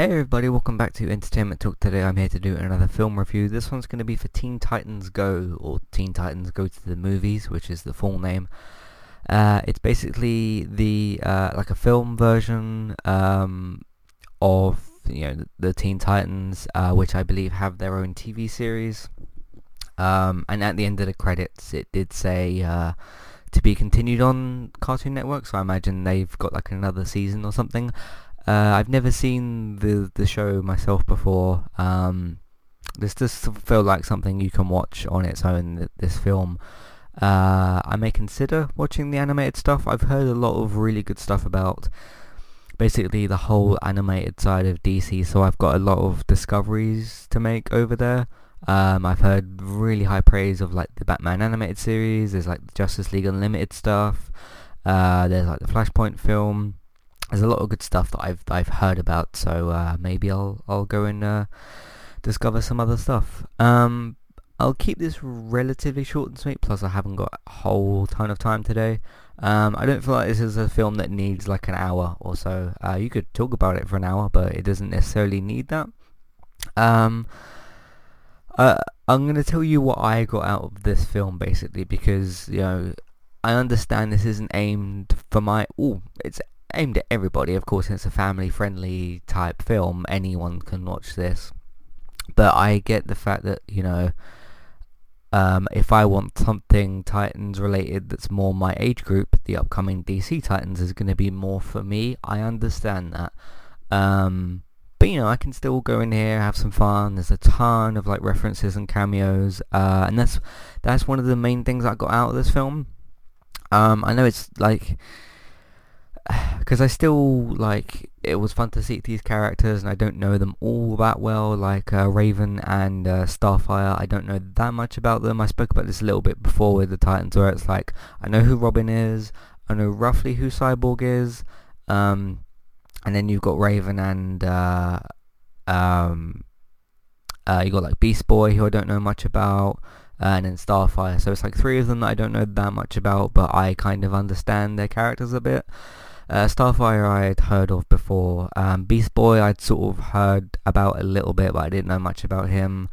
Hey everybody, welcome back to Entertainment Talk. Today I'm here to do another film review. This one's going to be for Teen Titans Go, or Teen Titans Go to the Movies, which is the full name. Uh, it's basically the uh, like a film version um, of you know the, Teen Titans, uh, which I believe have their own TV series. Um, and at the end of the credits, it did say uh, to be continued on Cartoon Network, so I imagine they've got like another season or something. Uh, I've never seen the the show myself before. Um, this does feel like something you can watch on its own. This film. Uh, I may consider watching the animated stuff. I've heard a lot of really good stuff about basically the whole animated side of DC, so I've got a lot of discoveries to make over there. Um, I've heard really high praise of like the Batman animated series. There's like the Justice League Unlimited stuff. Uh, there's like the Flashpoint film there's a lot of good stuff that I've I've heard about, so uh, maybe I'll I'll go and uh, discover some other stuff. Um, I'll keep this relatively short and sweet. Plus, I haven't got a whole ton of time today. Um, I don't feel like this is a film that needs like an hour or so. Uh, you could talk about it for an hour, but it doesn't necessarily need that. Um, uh, I'm gonna tell you what I got out of this film basically because you know I understand this isn't aimed for my. Oh, it's aimed at everybody. Of course, it's a family-friendly type film. Anyone can watch this. But I get the fact that you know, um, if I want something Titans related that's more my age group, the upcoming DC Titans is going to be more for me. I understand that. Um, but you know, I can still go in here, have some fun. There's a ton of like references and cameos, uh, and that's that's one of the main things I got out of this film. Um, I know it's like because I still like it was fun to see these characters and I don't know them all that well like uh, Raven and uh, Starfire. I don't know that much about them. I spoke about this a little bit before with the Titans where it's like I know who Robin is I know roughly who Cyborg is um, and then you've got Raven and uh, um, uh, you got like Beast Boy who I don't know much about uh, and then Starfire. So it's like three of them that I don't know that much about but I kind of understand their characters a bit uh, Starfire I had heard of before. Um, Beast Boy I'd sort of heard about a little bit, but I didn't know much about him.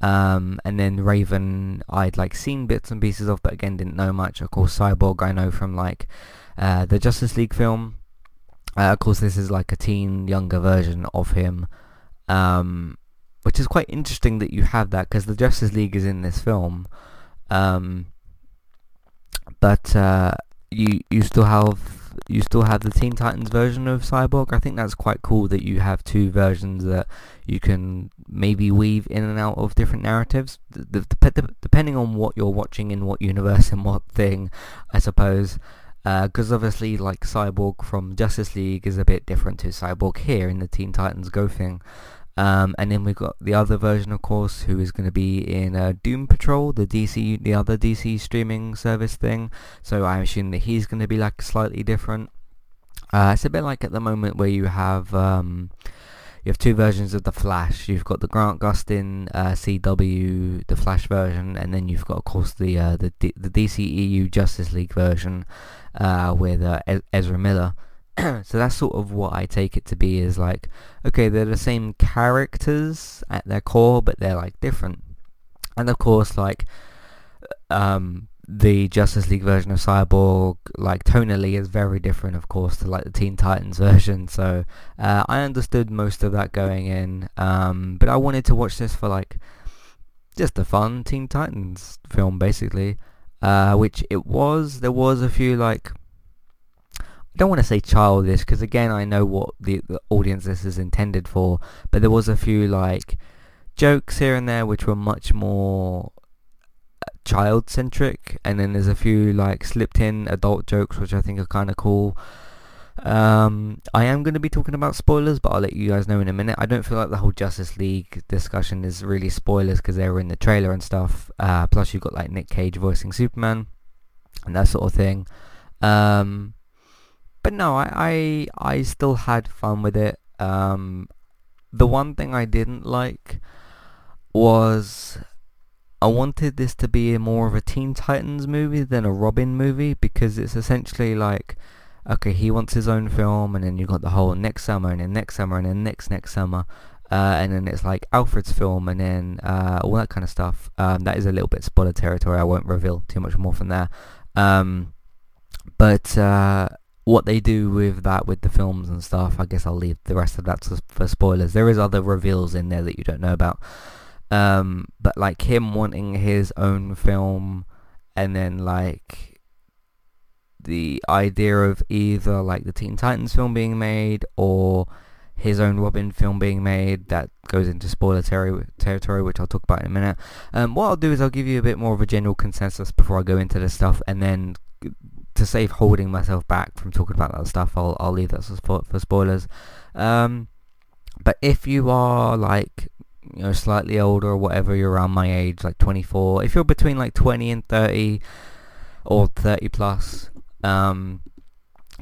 Um, and then Raven I'd like seen bits and pieces of, but again didn't know much. Of course, Cyborg I know from like uh, the Justice League film. Uh, of course, this is like a teen, younger version of him, um, which is quite interesting that you have that because the Justice League is in this film, um, but uh, you you still have you still have the Teen Titans version of Cyborg. I think that's quite cool that you have two versions that you can maybe weave in and out of different narratives, the, the, the, depending on what you're watching in what universe and what thing, I suppose. Because uh, obviously, like Cyborg from Justice League is a bit different to Cyborg here in the Teen Titans Go thing. Um, and then we've got the other version, of course, who is going to be in uh, Doom Patrol, the DC, the other DC streaming service thing. So I assume that he's going to be like slightly different. Uh, it's a bit like at the moment where you have um, you have two versions of the Flash. You've got the Grant Gustin uh, CW, the Flash version, and then you've got, of course, the uh, the D- the Justice League version uh, with uh, Ezra Miller so that's sort of what I take it to be is like, okay, they're the same characters at their core, but they're like different. And of course, like, um, the Justice League version of Cyborg, like tonally, is very different, of course, to like the Teen Titans version. So uh, I understood most of that going in, um, but I wanted to watch this for like just a fun Teen Titans film, basically. Uh, which it was. There was a few like don't want to say childish because again I know what the, the audience this is intended for, but there was a few like jokes here and there which were much more child centric and then there's a few like slipped in adult jokes which I think are kind of cool. Um, I am going to be talking about spoilers but I'll let you guys know in a minute. I don't feel like the whole Justice League discussion is really spoilers because they were in the trailer and stuff. Uh, plus you've got like Nick Cage voicing Superman and that sort of thing. Um, but no I, I, I still had fun with it um, the one thing I didn't like was I wanted this to be more of a Teen Titans movie than a Robin movie because it's essentially like, okay, he wants his own film and then you got the whole next summer and then next summer and then next next summer. Uh, and then it's like Alfred's film and then uh, all that kind of stuff. Um, that is a little bit spoiler territory. I won't reveal too much more from there. Um, but uh, what they do with that, with the films and stuff, I guess I'll leave the rest of that for spoilers. There is other reveals in there that you don't know about. Um, but like him wanting his own film and then like the idea of either like the Teen Titans film being made or his own Robin film being made that goes into spoiler ter- territory which I'll talk about in a minute. Um, what I'll do is I'll give you a bit more of a general consensus before I go into this stuff and then to save holding myself back from talking about that stuff I'll, I'll leave that for, for spoilers. Um, but if you are like you know, slightly older or whatever, you're around my age, like 24. If you're between like 20 and 30 or 30 plus, um,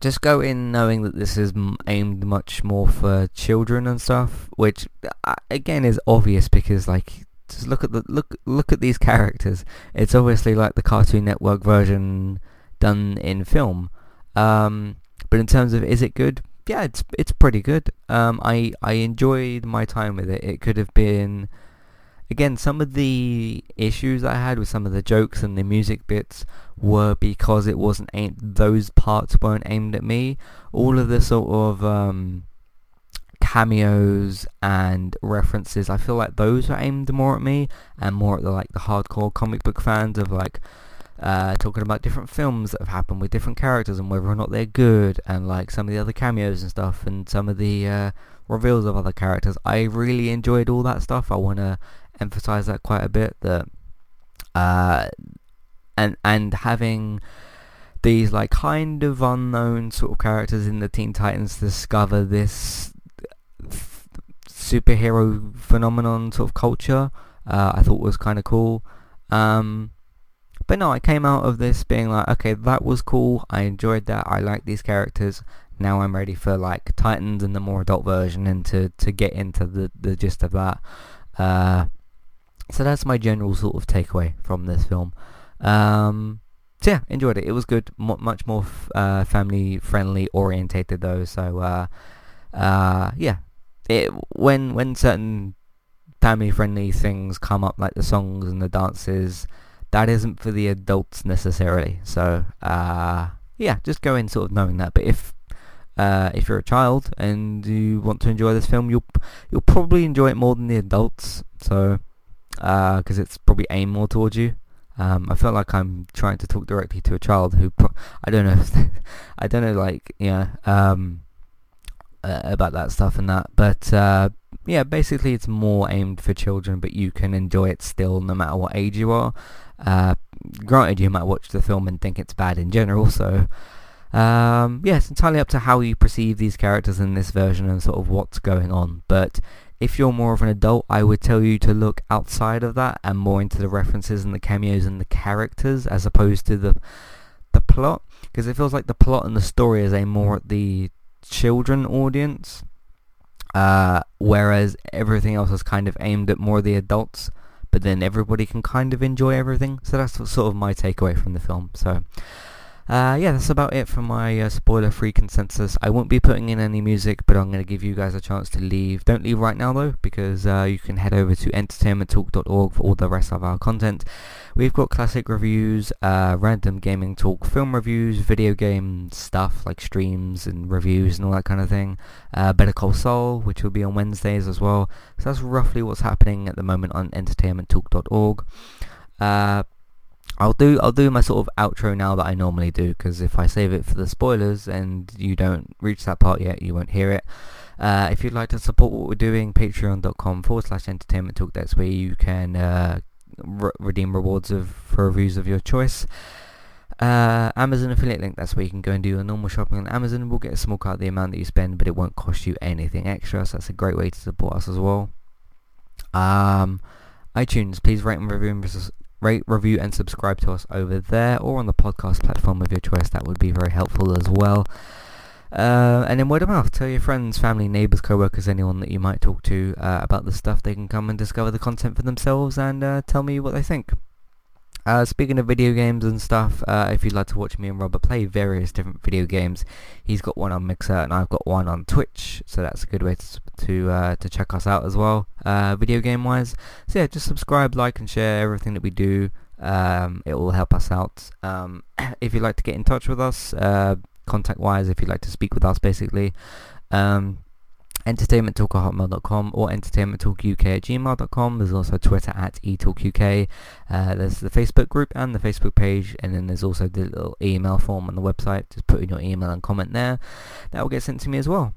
just go in knowing that this is aimed much more for children and stuff, which uh, again is obvious because like just look at the look look at these characters. It's obviously like the Cartoon Network version done in film. Um, but in terms of is it good? yeah, it's it's pretty good. Um, I I enjoyed my time with it. It could have been, again, some of the issues I had with some of the jokes and the music bits were because it wasn't aimed. Those parts weren't aimed at me. All of the sort of um, cameos and references, I feel like those are aimed more at me and more at the like the hardcore comic book fans of like uh, talking about different films that have happened with different characters and whether or not they're good and like some of the other cameos and stuff and some of the uh, reveals of other characters. I really enjoyed all that stuff. I want to emphasize that quite a bit that uh, and and having these like kind of unknown sort of characters in the Teen Titans discover this superhero phenomenon sort of culture uh, I thought was kind of cool. Um, but no, I came out of this being like, okay, that was cool. I enjoyed that. I like these characters. Now I'm ready for like Titans and the more adult version and to, to get into the, the gist of that. Uh, so that's my general sort of takeaway from this film. Um, so yeah, enjoyed it. It was good. M- much more f- uh, family friendly orientated though. So uh, uh, yeah, it when when certain family friendly things come up like the songs and the dances that isn't for the adults necessarily. So uh, yeah, just go in sort of knowing that. But if uh, if you're a child and you want to enjoy this film, you'll you'll probably enjoy it more than the adults. So because uh, it's probably aimed more towards you. Um, I feel like I'm trying to talk directly to a child who pro- I don't know. I don't know, like yeah, um, uh, about that stuff and that. But uh, yeah, basically it's more aimed for children, but you can enjoy it still no matter what age you are. Uh, granted, you might watch the film and think it's bad in general, so um, yeah, it's entirely up to how you perceive these characters in this version and sort of what's going on. But if you're more of an adult, I would tell you to look outside of that and more into the references and the cameos and the characters as opposed to the the plot, because it feels like the plot and the story is aimed more at the children audience, uh, whereas everything else is kind of aimed at more the adults but then everybody can kind of enjoy everything. So that's sort of my takeaway from the film. So, Uh, yeah, that's about it for my uh, spoiler-free consensus. I won't be putting in any music, but I'm going to give you guys a chance to leave. Don't leave right now though, because uh, you can head over to entertainmenttalk.org for all the rest of our content. We've got classic reviews, uh, random gaming talk, film reviews, video game stuff like streams and reviews and all that kind of thing. Uh, Better Call Saul, which will be on Wednesdays as well. So that's roughly what's happening at the moment on entertainmenttalk.org. I'll do I'll do my sort of outro now that I normally do because if I save it for the spoilers and you don't reach that part yet, you won't hear it. Uh, if you'd like to support what we're doing, patreon.com forward slash entertainment talk. That's where you can uh, re- redeem rewards of for reviews of your choice. Uh, Amazon affiliate link, that's where you can go and do your normal shopping on Amazon. We'll get a small cut of the amount that you spend, but it won't cost you anything extra, so that's a great way to support us as well. Um, iTunes, please rate and review rate, review and subscribe to us over there or on the podcast platform of your choice. That would be very helpful as well. Uh, and then word of mouth. Tell your friends, family, neighbours, co-workers, anyone that you might talk to uh, about the stuff. They can come and discover the content for themselves and uh, tell me what they think. Uh, speaking of video games and stuff, uh, if you'd like to watch me and Robert play various different video games, he's got one on Mixer and I've got one on Twitch, so that's a good way to to, uh, to check us out as well, uh, video game wise. So yeah, just subscribe, like, and share everything that we do. Um, it will help us out. Um, if you'd like to get in touch with us, uh, contact wise, if you'd like to speak with us, basically. Um, entertainmenttalk@hotmail.com or entertainmenttalkuk at gmail.com. There's also Twitter at etalkuk. Uh, there's the Facebook group and the Facebook page, and then there's also the little email form on the website. Just put in your email and comment there. That will get sent to me as well.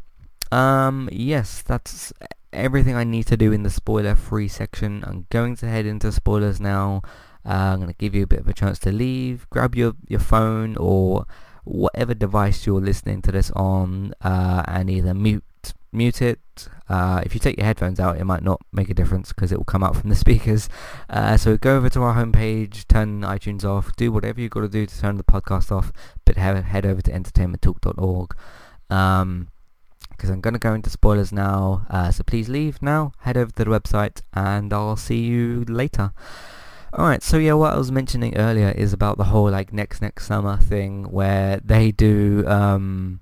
Um, yes, that's everything I need to do in the spoiler-free section. I'm going to head into spoilers now. Uh, I'm going to give you a bit of a chance to leave. Grab your, your phone or whatever device you're listening to this on uh, and either mute mute it. Uh, if you take your headphones out, it might not make a difference because it will come out from the speakers. Uh, so go over to our homepage, turn iTunes off, do whatever you've got to do to turn the podcast off, but head, head over to entertainmenttalk.org. Um, because I'm going to go into spoilers now, uh, so please leave now, head over to the website, and I'll see you later. Alright, so yeah, what I was mentioning earlier is about the whole like next next summer thing where they do um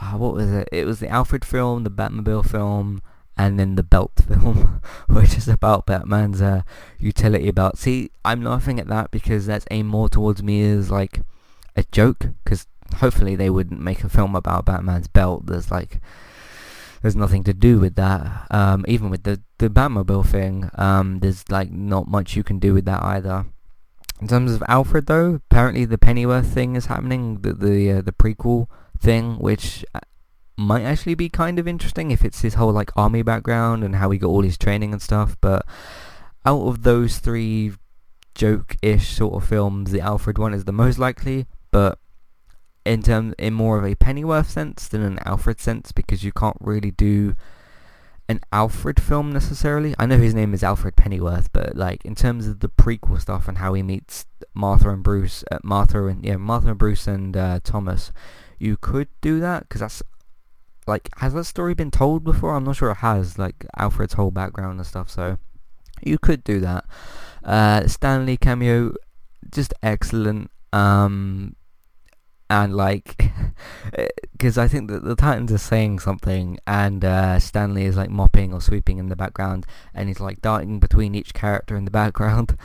uh, what was it? It was the Alfred film, the Batmobile film, and then the Belt film, which is about Batman's uh, utility belt. See, I'm laughing at that because that's aimed more towards me as like a joke, because hopefully they wouldn't make a film about Batman's belt. There's like, there's nothing to do with that. Um, even with the the Batmobile thing, um, there's like not much you can do with that either. In terms of Alfred, though, apparently the Pennyworth thing is happening. The the uh, the prequel thing, which uh, might actually be kind of interesting if it's his whole like army background and how he got all his training and stuff. But out of those three joke-ish sort of films, the Alfred one is the most likely. But in terms, in more of a Pennyworth sense than an Alfred sense, because you can't really do an Alfred film necessarily. I know his name is Alfred Pennyworth, but like in terms of the prequel stuff and how he meets Martha and Bruce, uh, Martha and yeah, Martha and Bruce and uh, Thomas, you could do that because that's like has that story been told before? I'm not sure it has. Like Alfred's whole background and stuff. So you could do that. Uh, Stan Lee cameo, just excellent. Um, and like, because I think that the Titans are saying something, and uh, Stan Lee is like mopping or sweeping in the background, and he's like darting between each character in the background,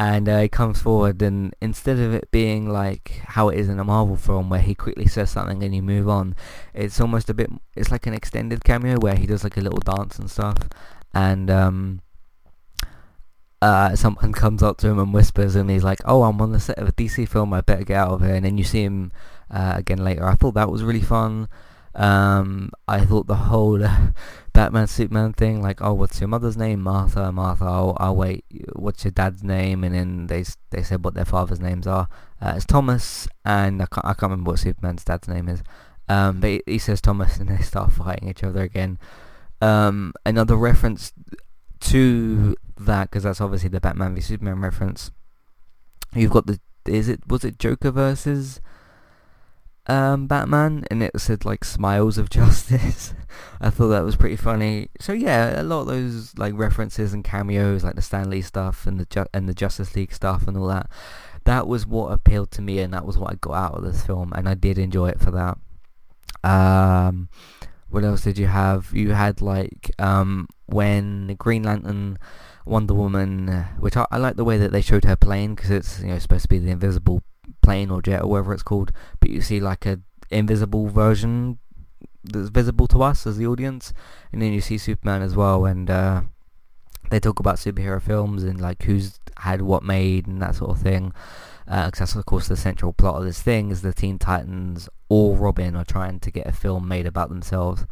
and uh, he comes forward and instead of it being like how it is in a Marvel film where he quickly says something and you move on, it's almost a bit, it's like an extended cameo where he does like a little dance and stuff and um, uh, someone comes up to him and whispers and he's like, oh, I'm on the set of a DC film, I better get out of here. And then you see him uh, again later. I thought that was really fun. Um, I thought the whole uh, Batman Superman thing, like, oh, what's your mother's name? Martha. Martha. I'll, I'll wait. What's your dad's name? And then they they said what their father's names are. Uh, it's Thomas, and I can't I can't remember what Superman's dad's name is. Um, but he, he says Thomas, and they start fighting each other again. Um, another reference to that because that's obviously the Batman v Superman reference. You've got the is it was it Joker versus um, Batman, and it said like "Smiles of Justice." I thought that was pretty funny. So yeah, a lot of those like references and cameos, like the Stan Lee stuff and the Ju- and the Justice League stuff and all that. that was what appealed to me, and that was what I got out of this film, and I did enjoy it for that. Um, what else did you have? You had like um, when Green Lantern, Wonder Woman, which I, I like the way that they showed her plane because it's you know supposed to be the invisible plane or jet or whatever it's called, but you see like a invisible version that's visible to us as the audience, and then you see Superman as well, and uh, they talk about superhero films and like who's had what made and that sort of thing. Because uh, that's of course the central plot of this thing is the Teen Titans or Robin are trying to get a film made about themselves.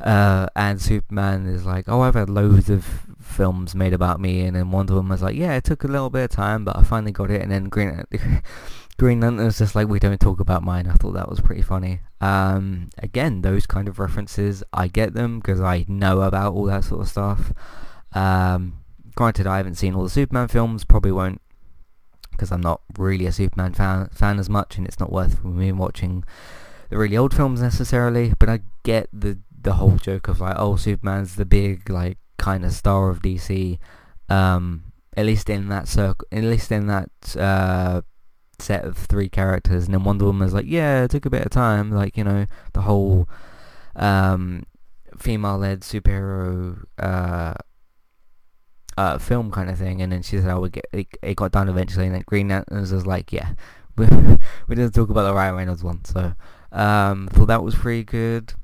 Uh, and Superman is like, oh, I've had loads of films made about me, and then Wonder Woman was like, yeah, it took a little bit of time, but I finally got it. And then Green Green Lantern was just like, we don't talk about mine. I thought that was pretty funny. Um, again, those kind of references, I get them because I know about all that sort of stuff. Um, granted, I haven't seen all the Superman films, probably won't because I'm not really a Superman fan, fan as much, and it's not worth me watching the really old films necessarily. But I get the the whole joke of like, oh, Superman's the big like kind of star of DC. Um, at least in that circle, at least in that uh, set of three characters, and then Wonder Woman's like, yeah, it took a bit of time, like you know the whole um, female-led superhero uh, uh, film kind of thing, and then she said, "Oh, we get it, it got done eventually," and then Green Lantern was like, "Yeah, we, didn't talk about the Ryan Reynolds one," so um, thought that was pretty good.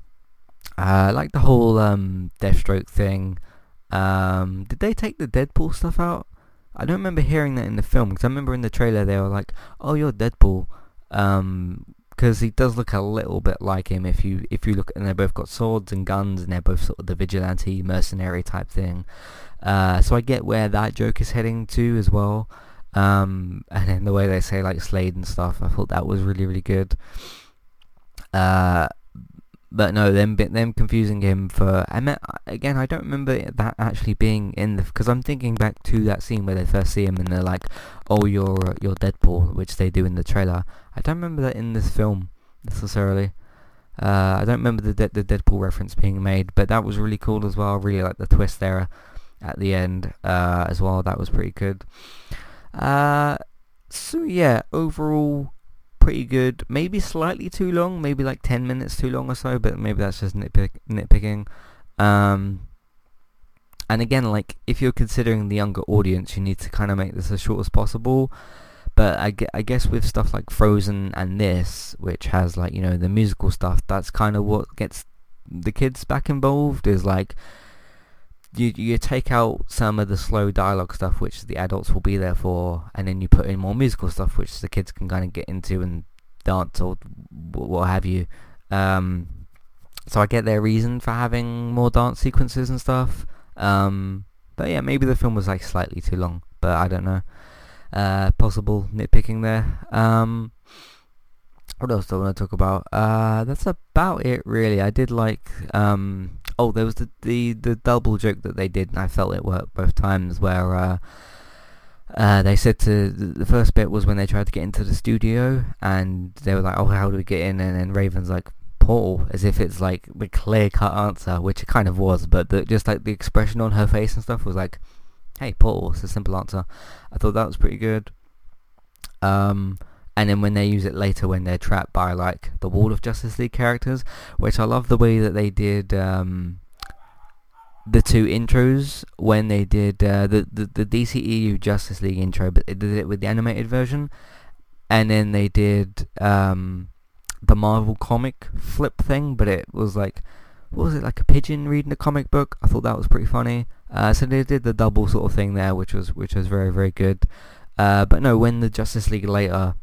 Uh, I like the whole um, Deathstroke thing. Um, did they take the Deadpool stuff out? I don't remember hearing that in the film because I remember in the trailer they were like, "Oh, you're Deadpool," because um, he does look a little bit like him. If you if you look, and they both got swords and guns, and they're both sort of the vigilante mercenary type thing. Uh, so I get where that joke is heading to as well. Um, and then the way they say like Slade and stuff, I thought that was really really good. Uh, but no, them them confusing him for I mean, again. I don't remember that actually being in the because I'm thinking back to that scene where they first see him and they're like, "Oh, you're you're Deadpool," which they do in the trailer. I don't remember that in this film necessarily. Uh, I don't remember the De- the Deadpool reference being made, but that was really cool as well. Really like the twist there at the end uh, as well. That was pretty good. Uh, so yeah, overall pretty good. Maybe slightly too long, maybe like 10 minutes too long or so, but maybe that's just nitpick- nitpicking. Um, and again, like, if you're considering the younger audience, you need to kind of make this as short as possible. But I, I guess with stuff like Frozen and this, which has like, you know, the musical stuff, that's kind of what gets the kids back involved, is like, you you take out some of the slow dialogue stuff which the adults will be there for and then you put in more musical stuff which the kids can kind of get into and dance or what have you. Um, so I get their reason for having more dance sequences and stuff. Um, but yeah maybe the film was like slightly too long but I don't know. Uh, possible nitpicking there. Um, what else do I want to talk about? Uh, that's about it, really. I did like um, oh, there was the, the, the double joke that they did, and I felt it worked both times, where uh, uh, they said to the first bit was when they tried to get into the studio, and they were like, "Oh, how do we get in?" And then Raven's like, "Portal," as if it's like the clear-cut answer, which it kind of was, but the, just like the expression on her face and stuff was like, "Hey, portal." It's a simple answer. I thought that was pretty good. Um, and then when they use it later when they're trapped by like the wall of Justice League characters, which I love the way that they did um, the two intros when they did uh, the, the the DCEU Justice League intro, but they did it with the animated version, and then they did um, the Marvel comic flip thing, but it was like what was it like a pigeon reading a comic book? I thought that was pretty funny. Uh, so they did the double sort of thing there, which was which was very very good. Uh, but no, when the Justice League later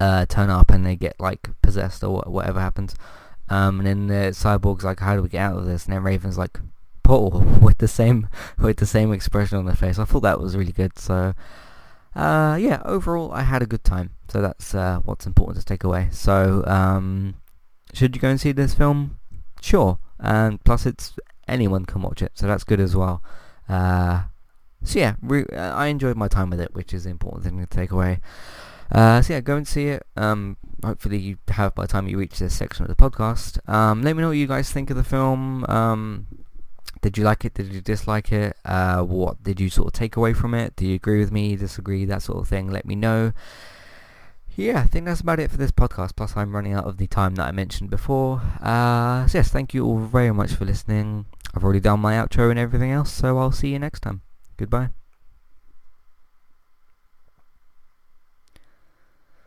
uh, turn up and they get like possessed or whatever happens. Um, and then the cyborg's like, "How do we get out of this?" And then Raven's like, "Portal," with the same with the same expression on their face. I thought that was really good. So, uh, yeah, overall, I had a good time. So that's uh, what's important to take away. So, um, should you go and see this film? Sure. And plus, it's anyone can watch it, so that's good as well. Uh, so yeah, re- I enjoyed my time with it, which is the important thing to take away. Uh, so yeah, go and see it. Um, hopefully you have by the time you reach this section of the podcast. Um, let me know what you guys think of the film. Um, did you like it? Did you dislike it? Uh, what did you sort of take away from it? Do you agree with me? Disagree? That sort of thing. Let me know. Yeah, I think that's about it for this podcast. Plus, I'm running out of the time that I mentioned before. Uh, so yes, thank you all very much for listening. I've already done my outro and everything else, so I'll see you next time. Goodbye.